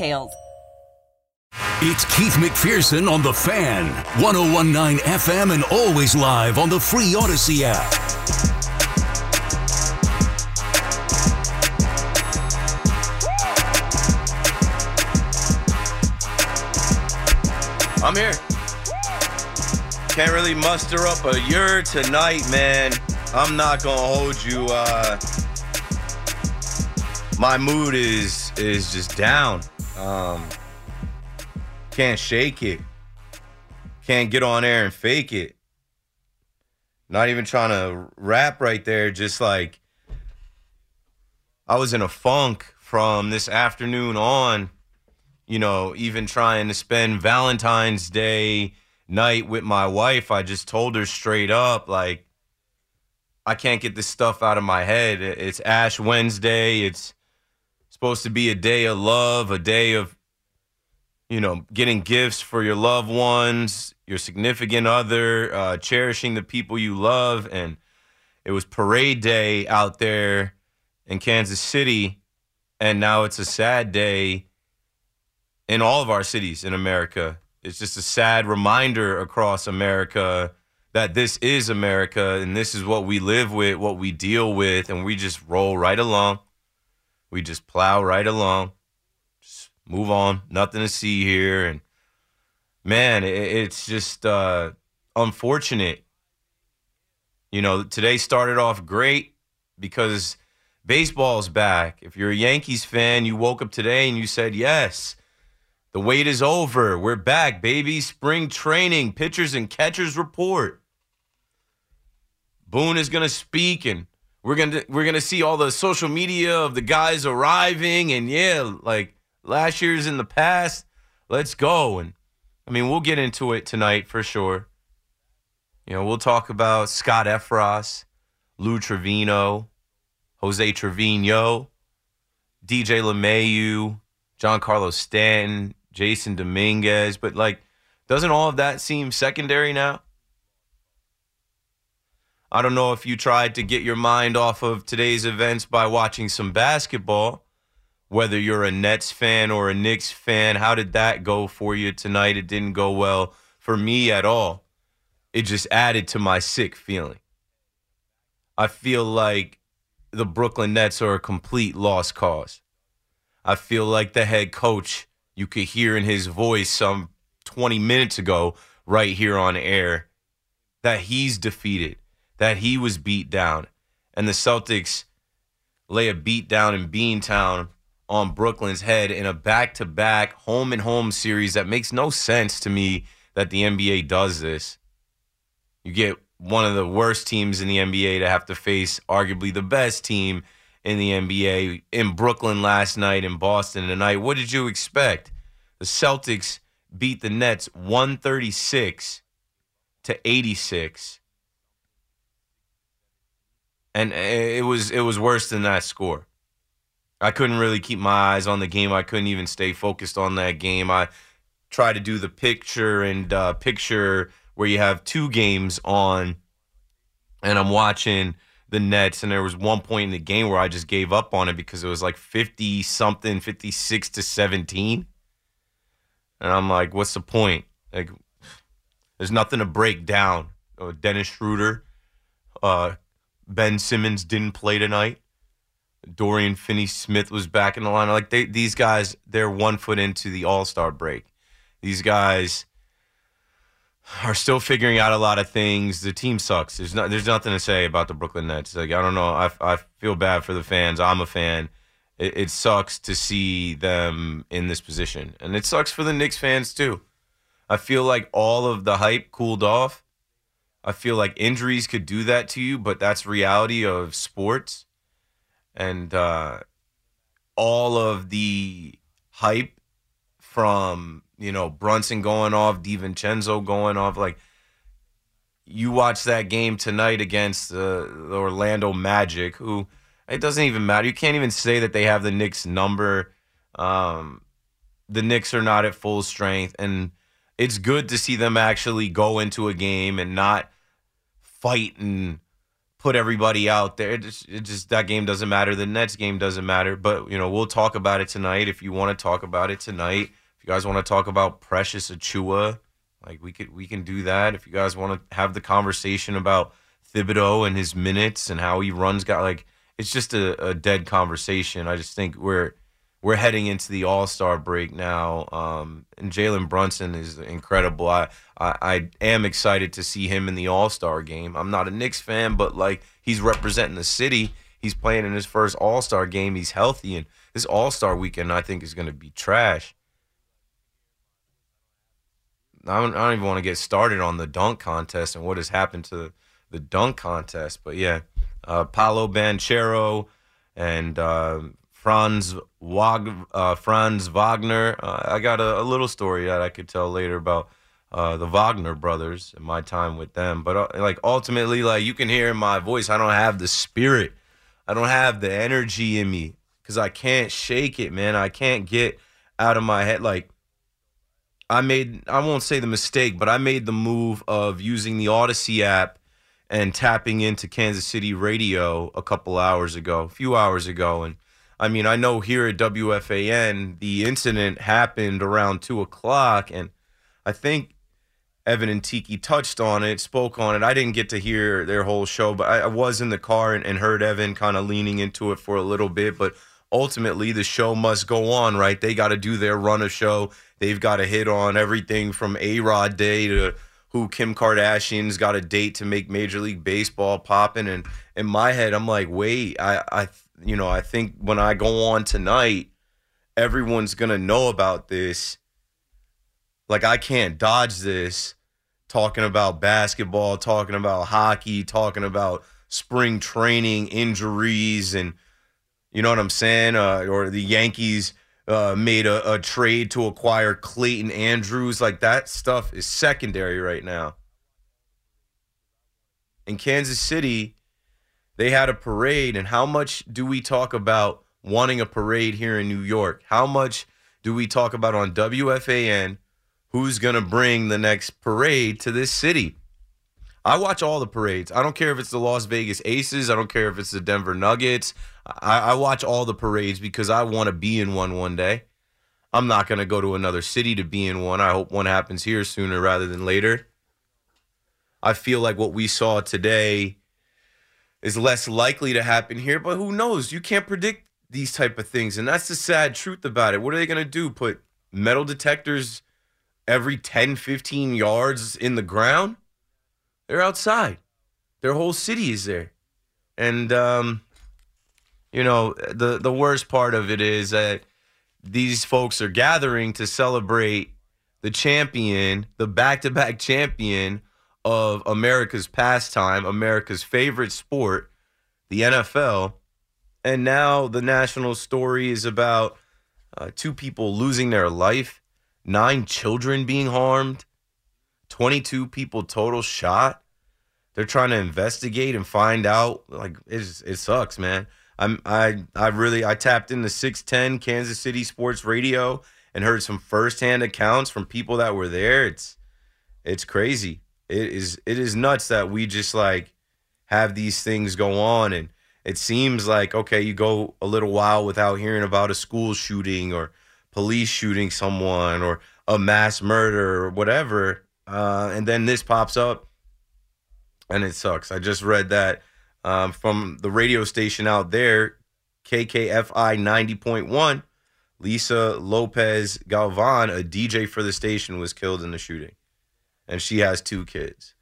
details. It's Keith McPherson on The Fan, 1019 FM, and always live on the free Audacy app. I'm here. Can't really muster up a year tonight, man. I'm not gonna hold you. Uh, my mood is is just down. Um, can't shake it. Can't get on air and fake it. Not even trying to rap right there. Just like I was in a funk from this afternoon on. You know, even trying to spend Valentine's Day night with my wife. I just told her straight up, like, I can't get this stuff out of my head. It's Ash Wednesday. It's supposed to be a day of love, a day of, you know, getting gifts for your loved ones, your significant other, uh, cherishing the people you love. And it was parade day out there in Kansas City. And now it's a sad day in all of our cities in America. It's just a sad reminder across America that this is America and this is what we live with, what we deal with, and we just roll right along. We just plow right along, just move on. Nothing to see here, and man, it, it's just uh, unfortunate. You know, today started off great because baseball's back. If you're a Yankees fan, you woke up today and you said, "Yes, the wait is over. We're back, baby. Spring training, pitchers and catchers report." Boone is going to speak and we're gonna we're gonna see all the social media of the guys arriving, and yeah, like last year's in the past. Let's go, and I mean we'll get into it tonight for sure. You know, we'll talk about Scott Effross, Lou Trivino, Jose Trevino, DJ LeMahieu, John Carlos Stanton, Jasson Dominguez, but like, doesn't all of that seem secondary now? I don't know if you tried to get your mind off of today's events by watching some basketball, whether you're a Nets fan or a Knicks fan. How did that go for you tonight? It didn't go well for me at all. It just added to my sick feeling. I feel like the Brooklyn Nets are a complete lost cause. I feel like the head coach, you could hear in his voice some 20 minutes ago, right here on air, that he's defeated that he was beat down, and the Celtics lay a beat down in Beantown on Brooklyn's head in a back-to-back home and home series that makes no sense to me that the NBA does this. You get one of the worst teams in the NBA to have to face arguably the best team in the NBA in Brooklyn last night in Boston tonight. What did you expect? The Celtics beat the Nets 136 to 86 and it was it was worse than that score. I couldn't really keep my eyes on the game. I couldn't even stay focused on that game. I tried to do the picture and uh, picture where you have two games on, and I'm watching the Nets, and there was one point in the game where I just gave up on it because it was like 50 something, 56 to 17. And I'm like, what's the point? Like, there's nothing to break down. Uh, Dennis Schroeder uh, Ben Simmons didn't play tonight. Dorian Finney Smith was back in the line. Like they, these guys, they're one foot into the All Star break. These guys are still figuring out a lot of things. The team sucks. There's not, there's nothing to say about the Brooklyn Nets. Like I don't know. I, I feel bad for the fans. I'm a fan. It, it sucks to see them in this position, and it sucks for the Knicks fans too. I feel like all of the hype cooled off. I feel like injuries could do that to you, but that's reality of sports. And uh, all of the hype from, you know, Brunson going off, DiVincenzo going off, like you watch that game tonight against uh, the Orlando Magic, who it doesn't even matter. You can't even say that they have the Knicks number. Um, the Knicks are not at full strength, and it's good to see them actually go into a game and not fight and put everybody out there. It just, it just that game doesn't matter. The Nets game doesn't matter. But you know, we'll talk about it tonight if you want to talk about it tonight. If you guys want to talk about Precious Achiuwa, like we could we can do that. If you guys want to have the conversation about Thibodeau and his minutes and how he runs, got like it's just a, a dead conversation. I just think we're we're heading into the All Star break now, um, and Jalen Brunson is incredible. I, I, I am excited to see him in the All Star game. I'm not a Knicks fan, but like he's representing the city. He's playing in his first All Star game. He's healthy, and this All Star weekend I think is going to be trash. I don't, I don't even want to get started on the dunk contest and what has happened to the dunk contest, but yeah, uh, Paolo Banchero and uh, Franz Wag, uh, Franz Wagner. Uh, I got a, a, little story that I could tell later about uh, the Wagner brothers and my time with them. But uh, like ultimately, like you can hear in my voice, I don't have the spirit. I don't have the energy in me because I can't shake it, man. I can't get out of my head. Like I made, I won't say the mistake, but I made the move of using the Audacy app and tapping into Kansas City radio a couple hours ago, a few hours ago, and I mean, I know here at WFAN, the incident happened around two o'clock, and I think Evan and Tiki touched on it, spoke on it. I didn't get to hear their whole show, but I, was in the car and, and heard Evan kind of leaning into it for a little bit. But ultimately, the show must go on, right? They got to do their run of show. They've got to hit on everything from A Rod Day to who Kim Kardashian's got a date to make Major League Baseball popping. And in my head, I'm like, wait, I, I you know, I think when I go on tonight, everyone's to know about this. Like, I can't dodge this talking about basketball, talking about hockey, talking about spring training injuries, and you know what I'm saying? Uh, or the Yankees uh, made a, a trade to acquire Clayton Andrews. Like, that stuff is secondary right now. In Kansas City, they had a parade, and how much do we talk about wanting a parade here in New York? How much do we talk about on WFAN who's going to bring the next parade to this city? I watch all the parades. I don't care if it's the Las Vegas Aces. I don't care if it's the Denver Nuggets. I, I watch all the parades because I want to be in one one day. I'm not going to go to another city to be in one. I hope one happens here sooner rather than later. I feel like what we saw today is less likely to happen here, but who knows? You can't predict these type of things, and that's the sad truth about it. What are they going to do? Put metal detectors every 10, 15 yards in the ground? They're outside. Their whole city is there. And um, you know, the the worst part of it is that these folks are gathering to celebrate the champion, the back-to-back champion of America's pastime, America's favorite sport, the NFL. And now the national story is about uh, two people losing their life, nine children being harmed, 22 people total shot. They're trying to investigate and find out. Like it sucks, man. I'm I I really I tapped into 610 Kansas City Sports Radio and heard some firsthand accounts from people that were there. It's it's crazy. It is it is nuts that we just like have these things go on. And it seems like okay you go a little while without hearing about a school shooting or police shooting someone or a mass murder or whatever uh, and then this pops up and it sucks. I just read that um, from the radio station out there KKFI 90.1, Lisa Lopez Galvan, a DJ for the station, was killed in the shooting. And she has two kids.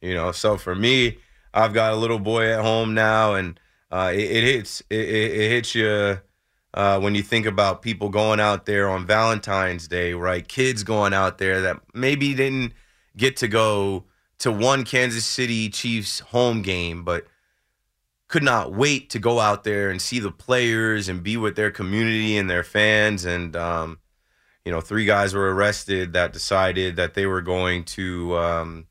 You know, so for me, I've got a little boy at home now, and uh, it, it, hits it, it, hits you uh, when you think about people going out there on Valentine's Day, right? Kids going out there that maybe didn't get to go to one Kansas City Chiefs home game, but could not wait to go out there and see the players and be with their community and their fans. And, um, you know, three guys were arrested that decided that they were going to um,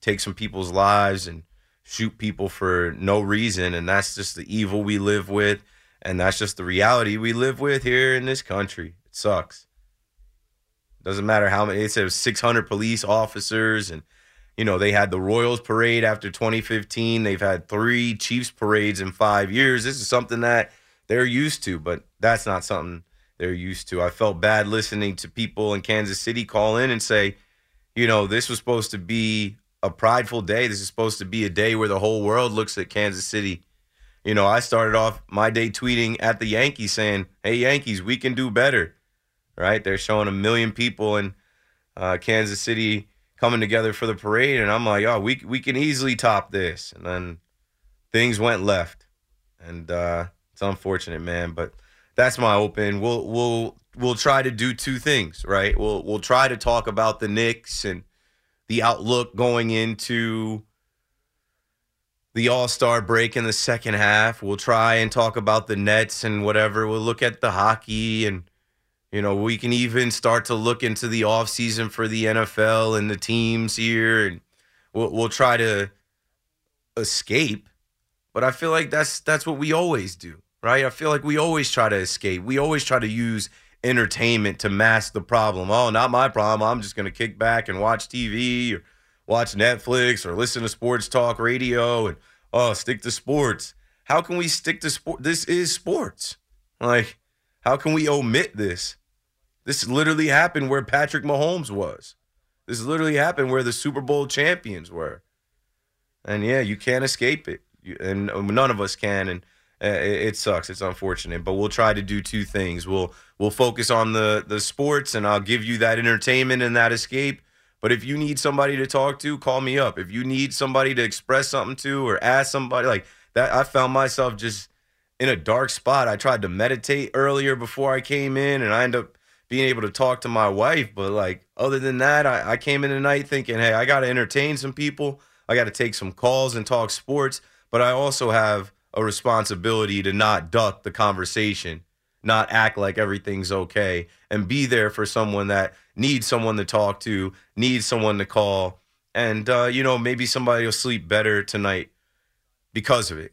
take some people's lives and shoot people for no reason. And that's just the evil we live with. And that's just the reality we live with here in this country. It sucks. Doesn't matter how many, it says 600 police officers and you know, they had the Royals parade after 2015. They've had three Chiefs parades in five years. This is something that they're used to, but that's not something they're used to. I felt bad listening to people in Kansas City call in and say, you know, this was supposed to be a prideful day. This is supposed to be a day where the whole world looks at Kansas City. You know, I started off my day tweeting at the Yankees saying, hey, Yankees, we can do better. Right? They're showing a million people in uh, Kansas City coming together for the parade, and I'm like, oh, we we can easily top this. And then things went left, and uh, it's unfortunate, man. But that's my open. We'll we'll we'll try to do two things, right? We'll we'll try to talk about the Knicks and the outlook going into the All Star break in the second half. We'll try and talk about the Nets and whatever. We'll look at the hockey and you know, we can even start to look into the offseason for the NFL and the teams here, and we'll, we'll try to escape. But I feel like that's that's what we always do, right? I feel like we always try to escape. We always try to use entertainment to mask the problem. Oh, not my problem. I'm just going to kick back and watch TV or watch Netflix or listen to sports talk radio and oh, stick to sports. How can we stick to sport? This is sports. Like, how can we omit this? This literally happened where Patrick Mahomes was. This literally happened where the Super Bowl champions were. And yeah, you can't escape it. You, and none of us can. And uh, it, it, sucks. It's unfortunate. But we'll try to do two things. We'll we'll focus on the the sports, and I'll give you that entertainment and that escape. But if you need somebody to talk to, call me up. If you need somebody to express something to or ask somebody like that, I found myself just in a dark spot. I tried to meditate earlier before I came in, and I end up being able to talk to my wife. But like other than that, I, I came in tonight thinking, hey, I got to entertain some people. I got to take some calls and talk sports. But I also have a responsibility to not duck the conversation, not act like everything's okay, and be there for someone that needs someone to talk to, needs someone to call. And, uh, you know, maybe somebody will sleep better tonight because of it.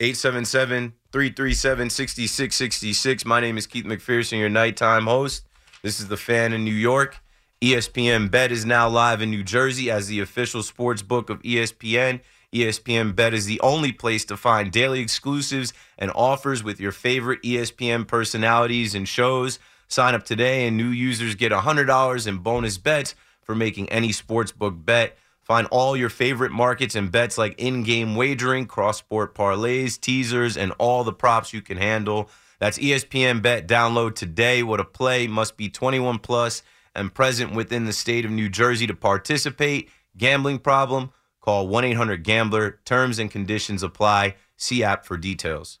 877 337 6666. My name is Keith McPherson, your nighttime host. This is the fan in New York. ESPN Bet is now live in New Jersey as the official sports book of ESPN. ESPN Bet is the only place to find daily exclusives and offers with your favorite ESPN personalities and shows. Sign up today, and new users get $100 in bonus bets for making any sportsbook bet. Find all your favorite markets and bets like in game wagering, cross sport parlays, teasers, and all the props you can handle. That's ESPN Bet. Download today. What a play. Must be 21 plus and present within the state of New Jersey to participate. Gambling problem? Call 1 800 Gambler. Terms and conditions apply. See app for details.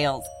details.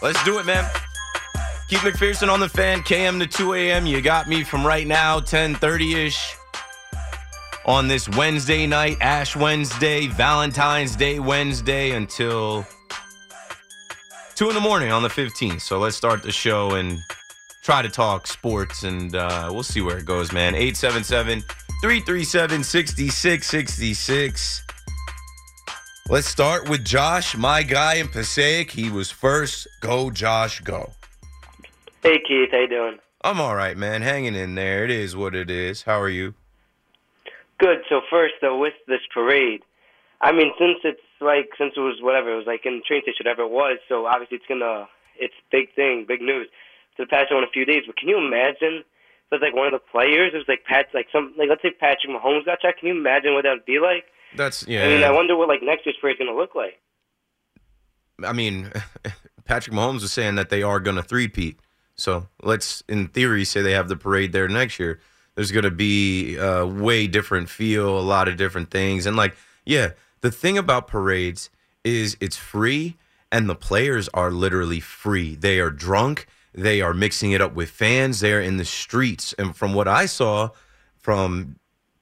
Let's do it, man. Keith McPherson on the fan, KM to 2 a.m. You got me from right now, 10:30-ish. On this Wednesday night, Ash Wednesday, Valentine's Day Wednesday, until 2 in the morning on the 15th. So let's start the show and try to talk sports, and uh, we'll see where it goes, man. 877 337 6666. Let's start with Josh, my guy in Passaic. He was first. Go, Josh, go. Hey Keith, how you doing? I'm all right, man. Hanging in there. It is what it is. How are you? Good. So first, though, with this parade, I mean, since it's like since it was whatever, it was like in the train station, whatever it was. So obviously, it's gonna, it's big thing, big news to the past one a few days. But can you imagine? If it's like one of the players. It was like Pat, like some, like let's say Patrick Mahomes got checked. Can you imagine what that would be like? That's yeah. I mean, I wonder what like next year's parade is gonna look like. I mean, Patrick Mahomes was saying that they are going to three-peat. So let's, in theory, say they have the parade there next year. There's going to be a way different feel, a lot of different things. And, like, yeah, the thing about parades is it's free and the players are literally free. They are drunk. They are mixing it up with fans. They're in the streets. And from what I saw from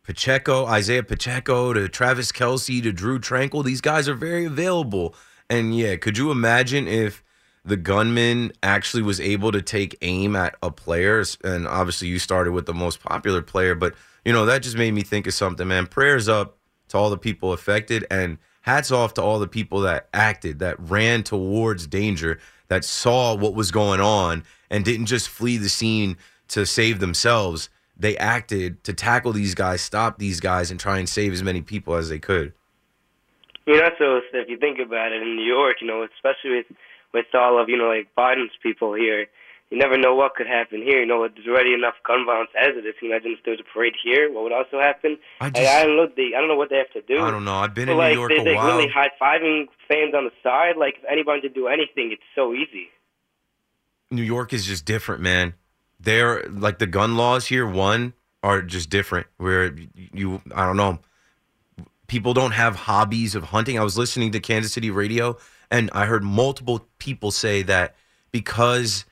Pacheco, Isaiah Pacheco to Travis Kelce to Drue Tranquill. These guys are very available. And yeah, could you imagine if the gunman actually was able to take aim at a player? And obviously, you started with the most popular player, but you know, that just made me think of something, man. Prayers up to all the people affected and hats off to all the people that acted, that ran towards danger, that saw what was going on and didn't just flee the scene to save themselves they acted to tackle these guys, stop these guys, and try and save as many people as they could. You know, so if you think about it, in New York, you know, especially with with all of you know like Biden's people here, you never know what could happen here. You know, there's already enough gun violence as it is. Can you imagine if there was a parade here? What would also happen? I Like, just- I don't know. I don't know what they have to do. I don't know. I've been But in like, New York they, a they while. really high fiving fans on the side. Like, if anybody to do anything, it's so easy. New York is just different, man. They're like the gun laws here. One are just different. Where you, I don't know, people don't have hobbies of hunting. I was listening to Kansas City radio, and I heard multiple people say that because,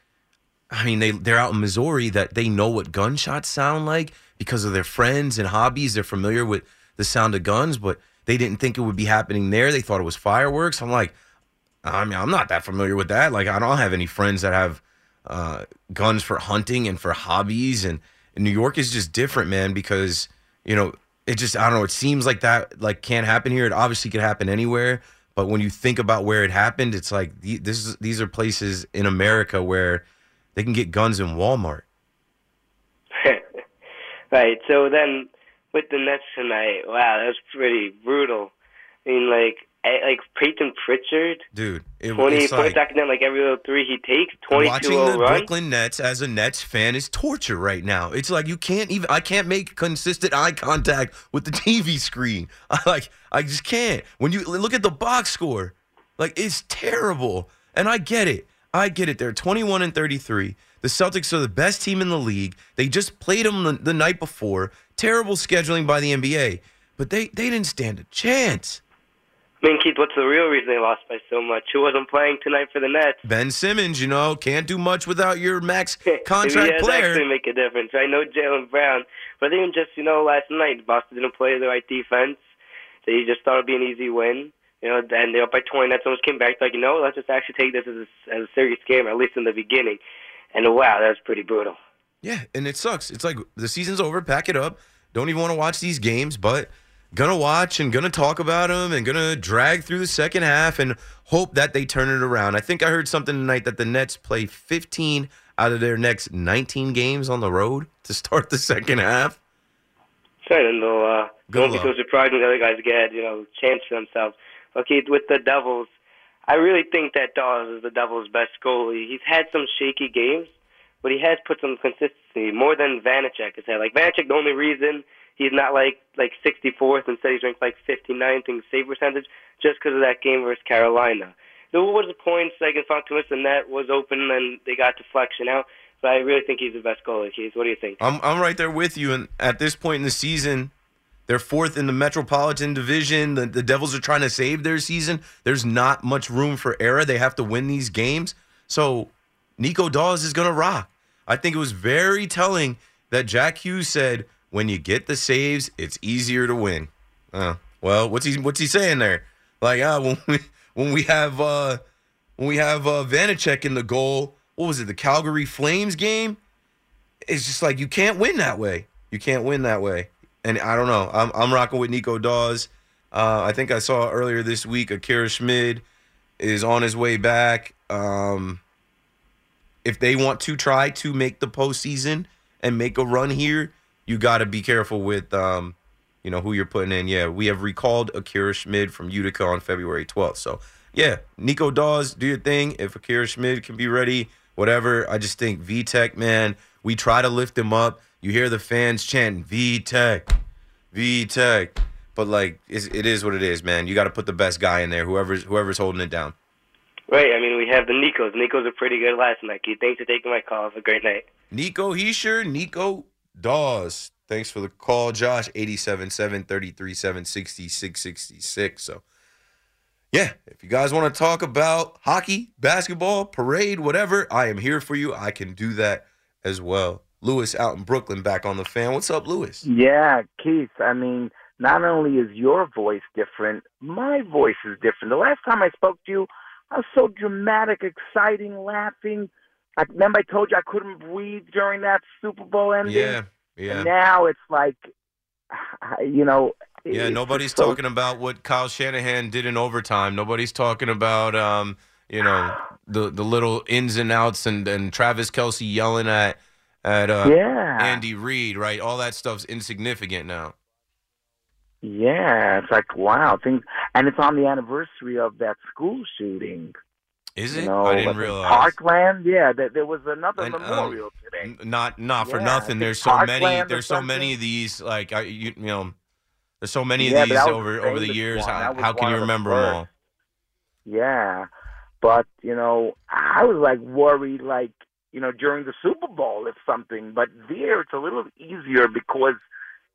I mean, they they're out in Missouri that they know what gunshots sound like because of their friends and hobbies. They're familiar with the sound of guns, but they didn't think it would be happening there. They thought it was fireworks. I'm like, I mean, I'm not that familiar with that. Like, I don't have any friends that have uh, guns for hunting and for hobbies. And, and New York is just different, man, because you know it just I don't know. It seems like that like can't happen here. It obviously could happen anywhere. But when you think about where it happened, it's like this is these are places in America where they can get guns in Walmart. right. So then, with the Nets tonight, wow, that's pretty brutal. I mean, like, like Payton Pritchard, Dude, it, 28 it's points, like knocking down like every little three he takes, 22 watching oh the run. Brooklyn Nets as a Nets fan is torture right now. It's like you can't even I can't make consistent eye contact with the TV screen. I like I just can't. When you look at the box score, like it's terrible. And I get it. I get it. They're 21 and 33. The Celtics are the best team in the league. They just played them the, the night before. Terrible scheduling by the NBA, but they they didn't stand a chance. I mean, Keith, what's the real reason they lost by so much? Who wasn't playing tonight for the Nets? Ben Simmons, you know, can't do much without your max contract it does player. actually make a difference. I know Jaylen Brown, but even just you know last night, Boston didn't play the right defense. They just thought it'd be an easy win. You know, and they're up by 20. Nets almost came back like, you know, let's just actually take this as a, as a serious game, at least in the beginning. And wow, that was pretty brutal. Yeah, and it sucks. It's like the season's over, pack it up. Don't even want to watch these games, but gonna watch and gonna talk about them and gonna drag through the second half and hope that they turn it around. I think I heard something tonight that the Nets play 15 out of their next 19 games on the road to start the second half. So, don't know. uh, Good won't be so surprised when the other guys get, you know, chance for themselves. Okay, with the Devils, I really think that Daws is the Devils' best goalie. He's had some shaky games, but he has put some consistency more than Vanecek has had. Like Vanecek, the only reason he's not like like 64th instead he's ranked like 59th in save percentage just because of that game versus Carolina. There was a point second Fontanis the net was open and they got deflection out. But I really think he's the best goalie. Keith, what do you think? I'm I'm right there with you. And at this point in the season, they're fourth in the Metropolitan Division. The, the Devils are trying to save their season. There's not much room for error. They have to win these games. So Nico Daws is going to rock. I think it was very telling that Jack Hughes said, "When you get the saves, it's easier to win." Uh, well, what's he what's he saying there? Like, ah, when we when we have uh, when we have uh, Vanecek in the goal, what was it? The Calgary Flames game. It's just like you can't win that way. You can't win that way and I don't know. I'm I'm rocking with Nico Daws. Uh, I think I saw earlier this week Akira Schmid is on his way back. Um, if they want to try to make the postseason and make a run here, you got to be careful with um, you know who you're putting in. Yeah, we have recalled Akira Schmid from Utica on February 12th. So yeah, Nico Daws, do your thing. If Akira Schmid can be ready, whatever. I just think Vitek, man, we try to lift him up. You hear the fans chanting Vitek, V Tech. but like it is what it is, man. You got to put the best guy in there, whoever's whoever's holding it down. Right. I mean, we have the Nikos. Nico's are pretty good last night. Thanks for taking my call. Have a great night. Nico Hischier, Nico Daws. Thanks for the call, Josh. 87-7, 33-7, 66-66. So, yeah, if you guys want to talk about hockey, basketball, parade, whatever, I am here for you. I can do that as well. Lewis out in Brooklyn back on the fan. What's up, Lewis? Yeah, Keith. I mean, not only is your voice different, my voice is different. The last time I spoke to you, I was so dramatic, exciting, laughing. I remember I told you I couldn't breathe during that Super Bowl ending. Yeah, yeah. And now it's like, you know. Yeah, nobody's so, talking about what Kyle Shanahan did in overtime. Nobody's talking about, um, you know, the the little ins and outs and and Travis Kelce yelling at at uh, yeah. Andy Reid, right? All that stuff's insignificant now. Yeah, it's like wow, things, and it's on the anniversary of that school shooting. Is it? You know, I didn't realize. Parkland, yeah. There, there was another And, um, memorial today. Not not for Yeah, nothing. There's so Parkland many. There's so many of these. Like I, you, you know, there's so many Yeah, of these over the over the years. one. How, how can you of the remember them all? Yeah, but you know, I was like worried, like you know, during the Super Bowl if something. But there, it's a little easier because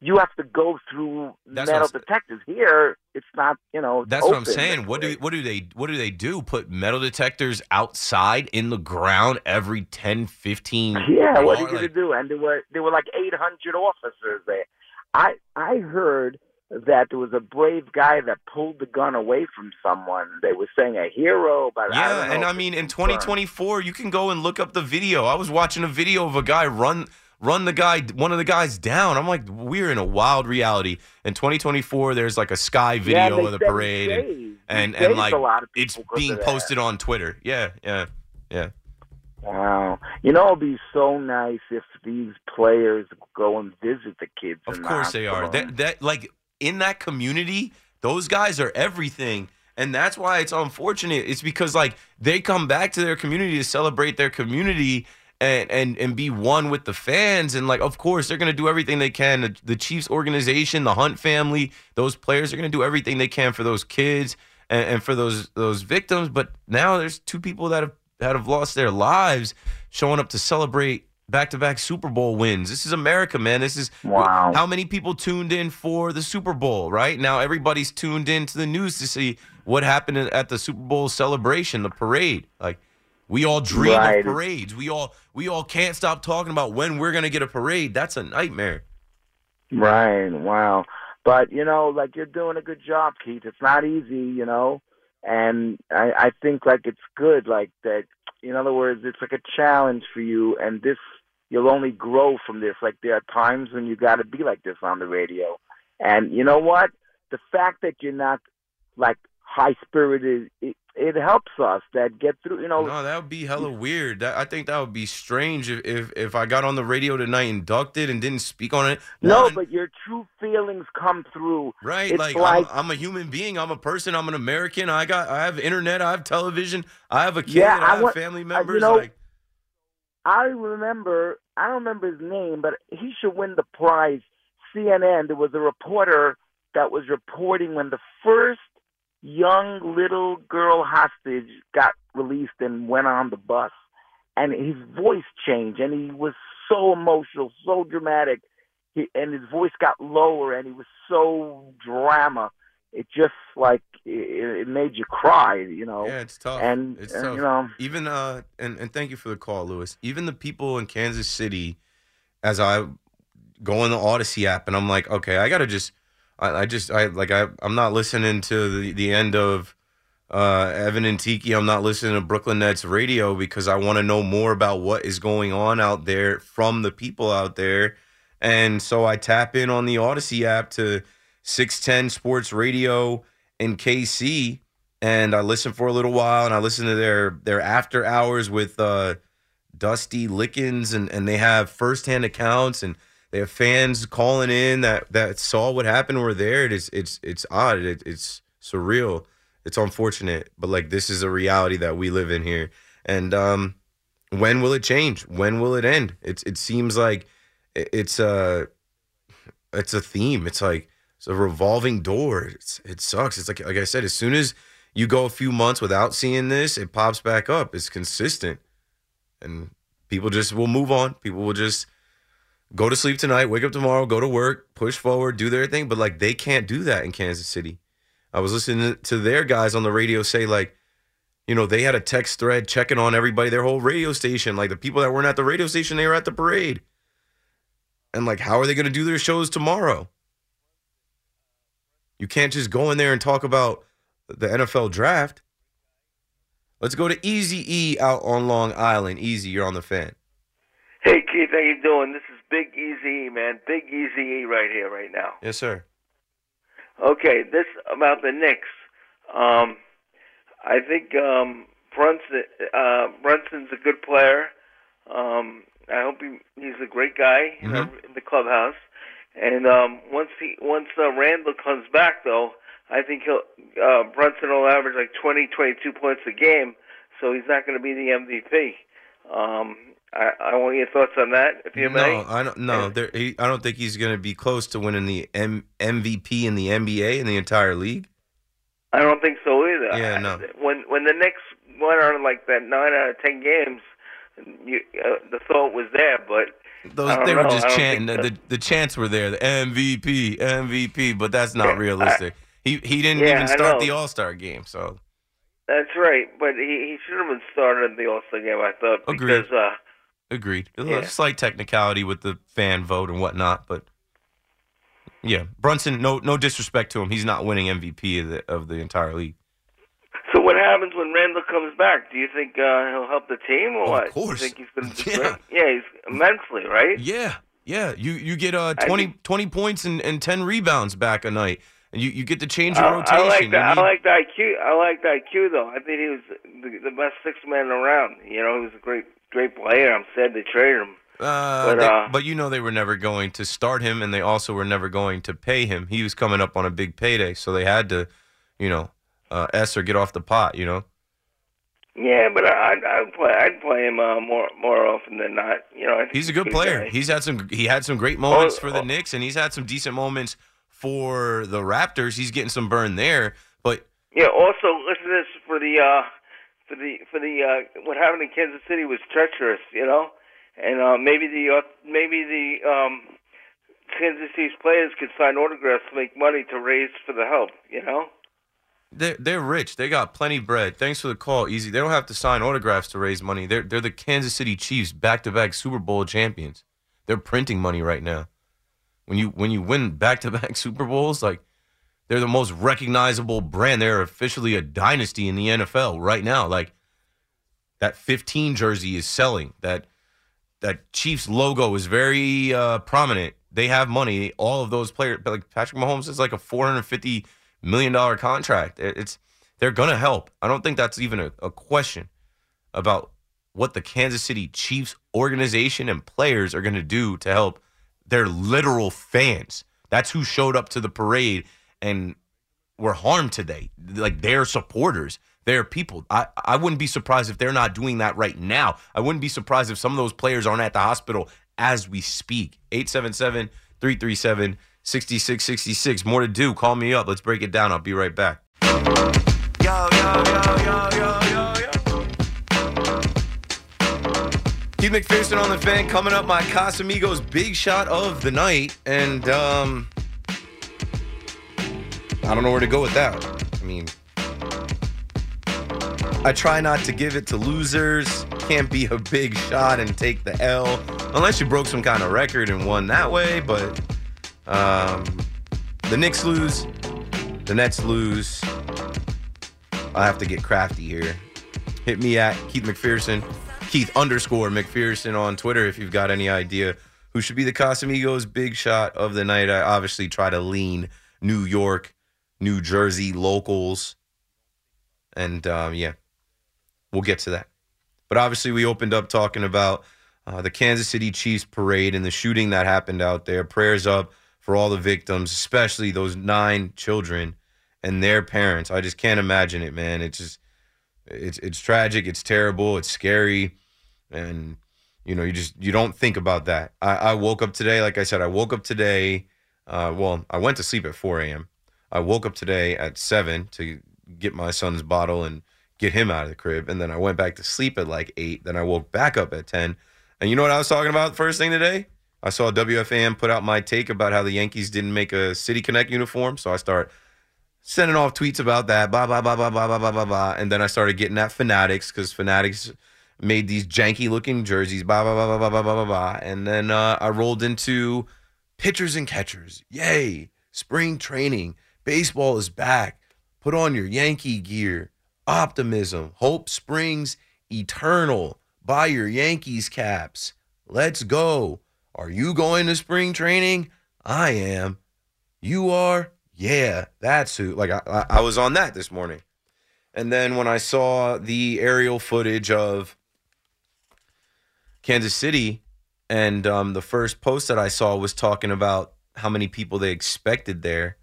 you have to go through That's metal detectors. Here, it's not. You know, That's what I'm saying. What do what do they what do they do? Put metal detectors outside in the ground every 10, 15 Yeah, what are you gonna like- do? And there were there were like 800 officers there. I I heard that there was a brave guy that pulled the gun away from someone. They were saying a hero, but I don't Yeah, know and I mean, in confirmed. 2024, you can go and look up the video. I was watching a video of a guy run run the guy, one of the guys down. I'm like, we're in a wild reality. In 2024, there's like a sky video they of the parade, and and, and like a lot of it's being posted on Twitter. Yeah, yeah, yeah. Wow, you know, it'd be so nice if these players go and visit the kids. Of the course they are. That that like in that community, those guys are everything. And that's why it's unfortunate. It's because like they come back to their community to celebrate their community and and and be one with the fans. And like, of course, they're gonna do everything they can. The, the Chiefs organization, the Hunt family, those players are gonna do everything they can for those kids and, and for those those victims. But now there's two people that have that have lost their lives showing up to celebrate back-to-back Super Bowl wins. This is America, man. This is Wow. how many people tuned in for the Super Bowl, right? Now everybody's tuned in to the news to see what happened at the Super Bowl celebration, the parade. Like we all dream Right. of parades. We all we all can't stop talking about when we're going to get a parade. That's a nightmare. Right. Wow. But you know, like you're doing a good job, Keith. It's not easy, you know, and I, I think like it's good, like that. In other words, it's like a challenge for you, and this you'll only grow from this. Like there are times when you got to be like this on the radio, and you know what? The fact that you're not like high spirited, it, it helps us that get through. You know, No, that would be hella weird. That, I think that would be strange if, if if I got on the radio tonight, and inducted, and didn't speak on it. no, One, but your true feelings come through. right, it's like, like- I'm, I'm a human being. I'm a person. I'm an American. I got I have internet. I have television. I have a kid. Yeah, I, I have want- family uh, members. you know, like I remember, I don't remember his name, but he should win the prize. CNN, there was a reporter that was reporting when the first young little girl hostage got released and went on the bus. And his voice changed, and he was so emotional, so dramatic. He, and his voice got lower, and he was so drama. It just like it, it made you cry, you know. yeah, it's tough. and it's uh, tough. you know, even uh and, and thank you for the call lewis even the people in kansas city as i go in the Audacy app and i'm like okay i gotta just i, I just i like I, i'm not listening to the, the end of uh evan and tiki. I'm not listening to brooklyn nets radio because i want to know more about what is going on out there from the people out there. And so i tap in on the Audacy app to 610 sports radio in kc and I listen for a little while, and I listen to their their after hours with uh, Dusty Lickens, and and they have firsthand accounts, and they have fans calling in that that saw what happened, were there. It is it's it's odd, it, it's surreal, it's unfortunate, but like this is a reality that we live in here, and um, when will it change? When will it end? It's it seems like it's a it's a theme. It's like it's a revolving door. It's, it sucks. It's like like I said, as soon as you go a few months without seeing this, it pops back up. It's consistent. And people just will move on. People will just go to sleep tonight, wake up tomorrow, go to work, push forward, do their thing. But like they can't do that in Kansas City. I was listening to their guys on the radio say, like, you know, they had a text thread checking on everybody, their whole radio station. Like the people that weren't at the radio station, they were at the parade. And like, how are they going to do their shows tomorrow? You can't just go in there and talk about the NFL draft. Let's go to Easy E out on Long Island. Easy, you're on the fan. Hey Keith, how you doing? This is Big Easy, man. Big Easy right here, right now. Yes, sir. Okay, this about the Knicks. Um, I think um, Brunson uh, Brunson's a good player. Um, I hope he, he's a great guy know, in the clubhouse. And um, once he once uh, Randle comes back, though, I think he'll uh, Brunson will average like 20, 22 points a game. So he's not going to be the MVP. Um, I, I want your thoughts on that, if you no, may. I don't. No, there, he, I don't think he's going to be close to winning the M- MVP in the NBA in the entire league. I don't think so either. Yeah, I- no. When when the Knicks went on like that nine out of ten games, you, uh, the thought was there, but Those I they were just chanting. The, the, the chants were there. The MVP, MVP, but that's not Yeah, realistic. he he didn't Yeah, even start the All Star game. So that's right. But he he should have been started in the All Star game. I thought Agreed. because uh, agreed. A slight technicality with the fan vote and whatnot, but yeah, Brunson. No no disrespect to him. He's not winning MVP of the of the entire league. so what happens when Randle comes back? Do you think uh, he'll help the team or Of what? course. You think he's going to Yeah. Yeah, he's immensely right. Yeah, yeah. You you get uh I 20, 20 points and, and ten rebounds back a night, you, you get to change your I, rotation. I like that. I like the IQ. I like the IQ though. I think he was the, the best six man around. You know, he was a great, great player. I'm sad they traded him. Uh, But, they- uh, but you know they were never going to start him, and they also were never going to pay him. He was coming up on a big payday, so they had to, you know, uh, S or get off the pot. You know, Yeah, but I, I'd, I'd play. I'd play him uh, more more often than not. You know, he's a good guy. player. He's had some. He had some great moments Oh, for the oh. Knicks, and he's had some decent moments for the Raptors. He's getting some burn there, but Yeah. Also, listen to this for the uh, for the for the uh, what happened in Kansas City was treacherous. You know, and uh, maybe the uh, maybe the um, Kansas City's players could sign autographs to make money to raise for the help. You know. They're they're rich. They got plenty of bread. Thanks for the call, Easy. They don't have to sign autographs to raise money. They're they're the Kansas City Chiefs, back to back Super Bowl champions. They're printing money right now. When you when you win back to back Super Bowls, like they're the most recognizable brand. They're officially a dynasty in the NFL right now. Like that 15 jersey is selling. That that Chiefs logo is very uh, prominent. They have money. All of those players, like Patrick Mahomes, is like a 450 million dollar contract. It's They're to help. I don't think that's even a, a question about what the Kansas City Chiefs organization and players are going to do to help their literal fans. That's who showed up to the parade and were harmed today. Like their supporters, their people. I, I wouldn't be surprised if they're not doing that right now. I wouldn't be surprised if some of those players aren't at the hospital as we speak. 877 337 6666. More to do. Call me up. Let's break it down. I'll be right back. Yo, yo, yo, Keith McPherson on the fan coming up. My Casamigos big shot of the night. And um, I don't know where to go with that. I mean, I try not to give it to losers. Can't be a big shot and take the L unless you broke some kind of record and won that way. But um, the Knicks lose, the Nets lose. I have to get crafty here. Hit me at Keith McPherson, Keith underscore McPherson on Twitter if you've got any idea who should be the Casamigos big shot of the night. I obviously try to lean New York, New Jersey locals. And um, yeah, we'll get to that. But obviously, we opened up talking about uh, the Kansas City Chiefs parade and the shooting that happened out there. Prayers up for all the victims, especially those nine children and their parents. I just can't imagine it, man. It's just it's it's tragic, it's terrible, it's scary, and you know you just you don't think about that. I, I woke up today, like I said, I woke up today. Uh, well, I went to sleep at 4 a.m. I woke up today at seven to get my son's bottle and get him out of the crib, and then I went back to sleep at like eight. Then I woke back up at ten, and you know what I was talking about first thing today? I saw WFAN put out my take about how the Yankees didn't make a City Connect uniform, so I start sending off tweets about that, blah blah blah blah blah blah blah blah blah, and then I started getting at Fanatics because Fanatics made these janky looking jerseys, blah blah blah blah blah blah blah blah, and then uh, I rolled into pitchers and catchers. Yay! Spring training, baseball is back. Put on your Yankee gear. Optimism, hope springs eternal. Buy your Yankees caps. Let's go. Are you going to spring training? I am. You are? Yeah, that's who. Like, I, I was on that this morning. And then when I saw the aerial footage of Kansas City, and um, the first post that I saw was talking about how many people they expected there.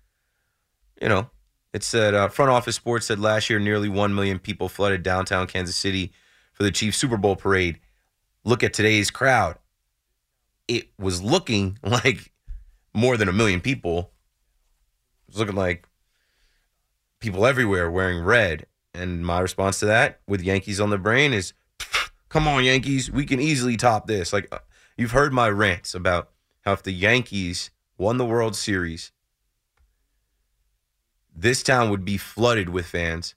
You know, it said uh, front office sports said last year nearly 1 million people flooded downtown Kansas City for the Chiefs Super Bowl parade. Look at today's crowd. It was looking like more than a million people. Was looking like people everywhere wearing red. And my response to that with Yankees on the brain is come on, Yankees. We can easily top this. Like, uh, you've heard my rants about how if the Yankees won the World Series, this town would be flooded with fans.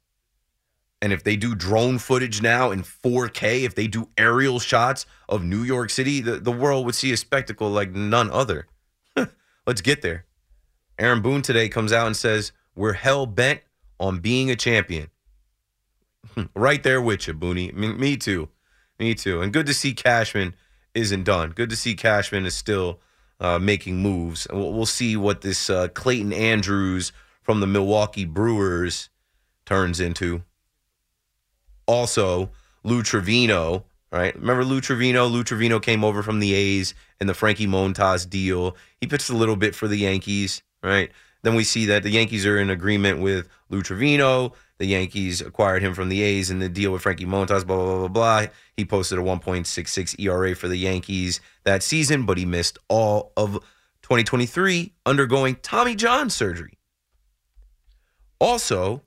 And if they do drone footage now in 4K, if they do aerial shots of New York City, the, the world would see a spectacle like none other. Let's get there. Aaron Boone today comes out and says, We're hell bent on being a champion. right there with you, Booney. Me, me too. Me too. And good to see Cashman isn't done. Good to see Cashman is still uh, making moves. We'll, we'll, see what this uh, Clayton Andrews from the Milwaukee Brewers turns into. Also, Lou Trivino, right? Remember Lou Trivino? Lou Trivino came over from the A's in the Frankie Montas deal. He pitched a little bit for the Yankees, right? Then we see that the Yankees are in agreement with Lou Trivino. The Yankees acquired him from the A's in the deal with Frankie Montas, blah, blah, blah, blah. He posted a 1.66 ERA for the Yankees that season, but he missed all of 2023 undergoing Tommy John surgery. Also,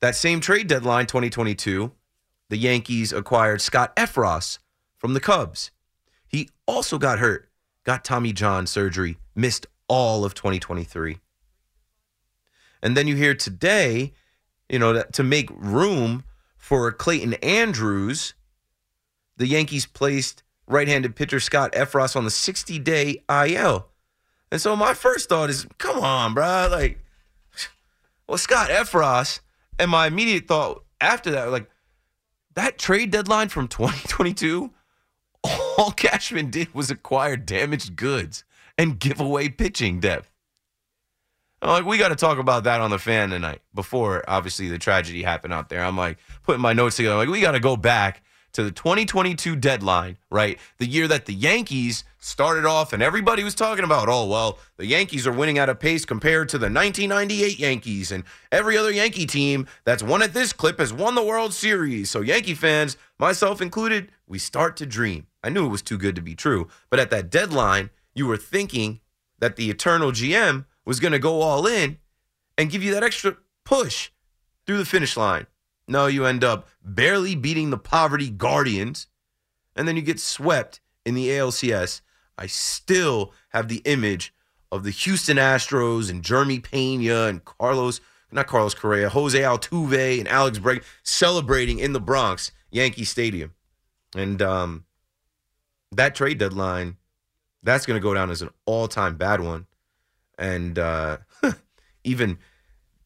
that same trade deadline, 2022, the Yankees acquired Scott Effross from the Cubs. He also got hurt, got Tommy John surgery, missed all of 2023. And then you hear today, you know, to make room for Clayton Andrews, the Yankees placed right-handed pitcher Scott Effross on the 60-day IL. And so my first thought is, come on, bro, like well, Scott Effross, and my immediate thought after that, like that trade deadline from 2022, all Cashman did was acquire damaged goods and give away pitching depth. I'm like, we got to talk about that on the fan tonight before obviously the tragedy happened out there. I'm like putting my notes together. I'm like, we got to go back to the 2022 deadline, right? The year that the Yankees started off and everybody was talking about, oh, well, the Yankees are winning at a pace compared to the 1998 Yankees and every other Yankee team that's won at this clip has won the World Series. So, Yankee fans, myself included, we start to dream. I knew it was too good to be true, but at that deadline, you were thinking that the eternal GM was going to go all in and give you that extra push through the finish line. No, you end up barely beating the poverty guardians, and then you get swept in the ALCS. I still have the image of the Houston Astros and Jeremy Pena and Carlos, not Carlos Correa, Jose Altuve and Alex Bregman celebrating in the Bronx Yankee Stadium. And um, that trade deadline, that's going to go down as an all time bad one. And uh, even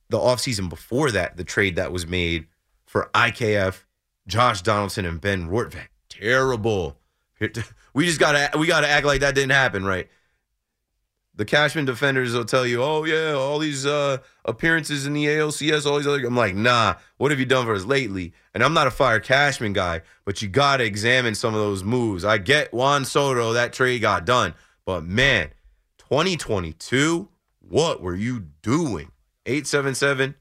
the offseason before that, the trade that was made for IKF, Josh Donaldson, and Ben Rortvedt. Terrible. We just gotta we gotta act like that didn't happen, right? The Cashman defenders will tell you, oh yeah, all these uh, appearances in the ALCS, all these other. I'm like, nah. What have you done for us lately? And I'm not a fire Cashman guy, but you gotta examine some of those moves. I get Juan Soto, that trade got done, but man, 2022, what were you doing? 877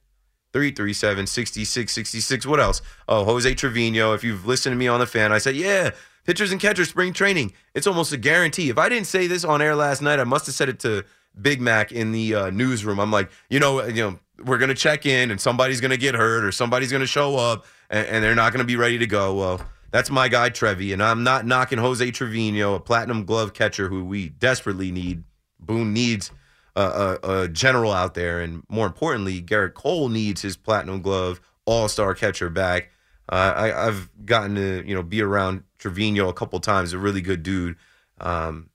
337 6666. What else? Oh, Jose Trevino. If you've listened to me on the fan, I said, yeah, pitchers and catchers spring training. It's almost a guarantee. If I didn't say this on air last night, I must have said it to Big Mac in the uh, newsroom. I'm like, you know, you know, we're gonna check in, and somebody's gonna get hurt, or somebody's gonna show up, and, and they're not gonna be ready to go. Well, that's my guy Trevi, and I'm not knocking Jose Trevino, a platinum glove catcher who we desperately need. Boone needs a, a, general out there, and more importantly, Gerrit Cole needs his platinum glove all star catcher back. Uh, I, have gotten to you know be around Trevino a couple times, a really good dude. Um,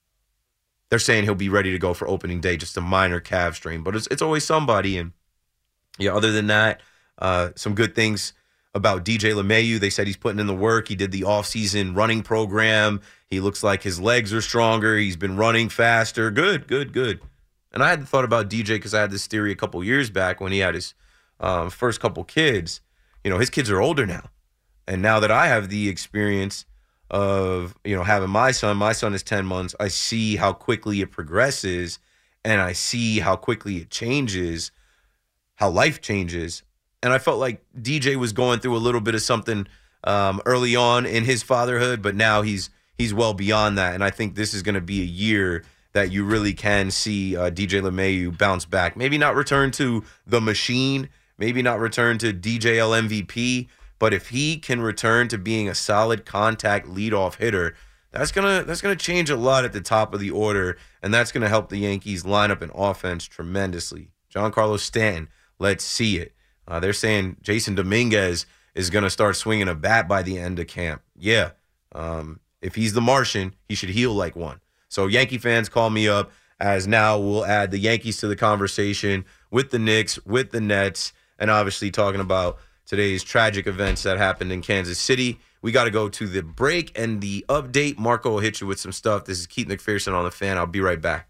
they're saying he'll be ready to go for opening day, just a minor calf strain, but it's it's always somebody. And yeah, other than that, uh, some good things about DJ LeMahieu. They said he's putting in the work. He did the offseason running program. He looks like his legs are stronger. He's been running faster. Good, good, good. And I hadn't thought about DJ because I had this theory a couple years back when he had his um, first couple kids. You know, his kids are older now, and now that I have the experience of you know having my son, my son is ten months. I see how quickly it progresses, and I see how quickly it changes, how life changes. And I felt like DJ was going through a little bit of something um, early on in his fatherhood, but now he's he's well beyond that. And I think this is going to be a year that you really can see uh, DJ LeMahieu bounce back. Maybe not return to the machine, maybe not return to DJL MVP, but if he can return to being a solid contact leadoff hitter, that's gonna that's gonna change a lot at the top of the order, and that's gonna help the Yankees line up an offense tremendously. Giancarlo Stanton, let's see it. Uh, they're saying Jasson Dominguez is gonna start swinging a bat by the end of camp. Yeah, um, if he's the Martian, he should heal like one. So Yankee fans call me up as now we'll add the Yankees to the conversation with the Knicks, with the Nets, and obviously talking about today's tragic events that happened in Kansas City. We got to go to the break and the update. Marco will hit you with some stuff. This is Keith McPherson on the fan. I'll be right back.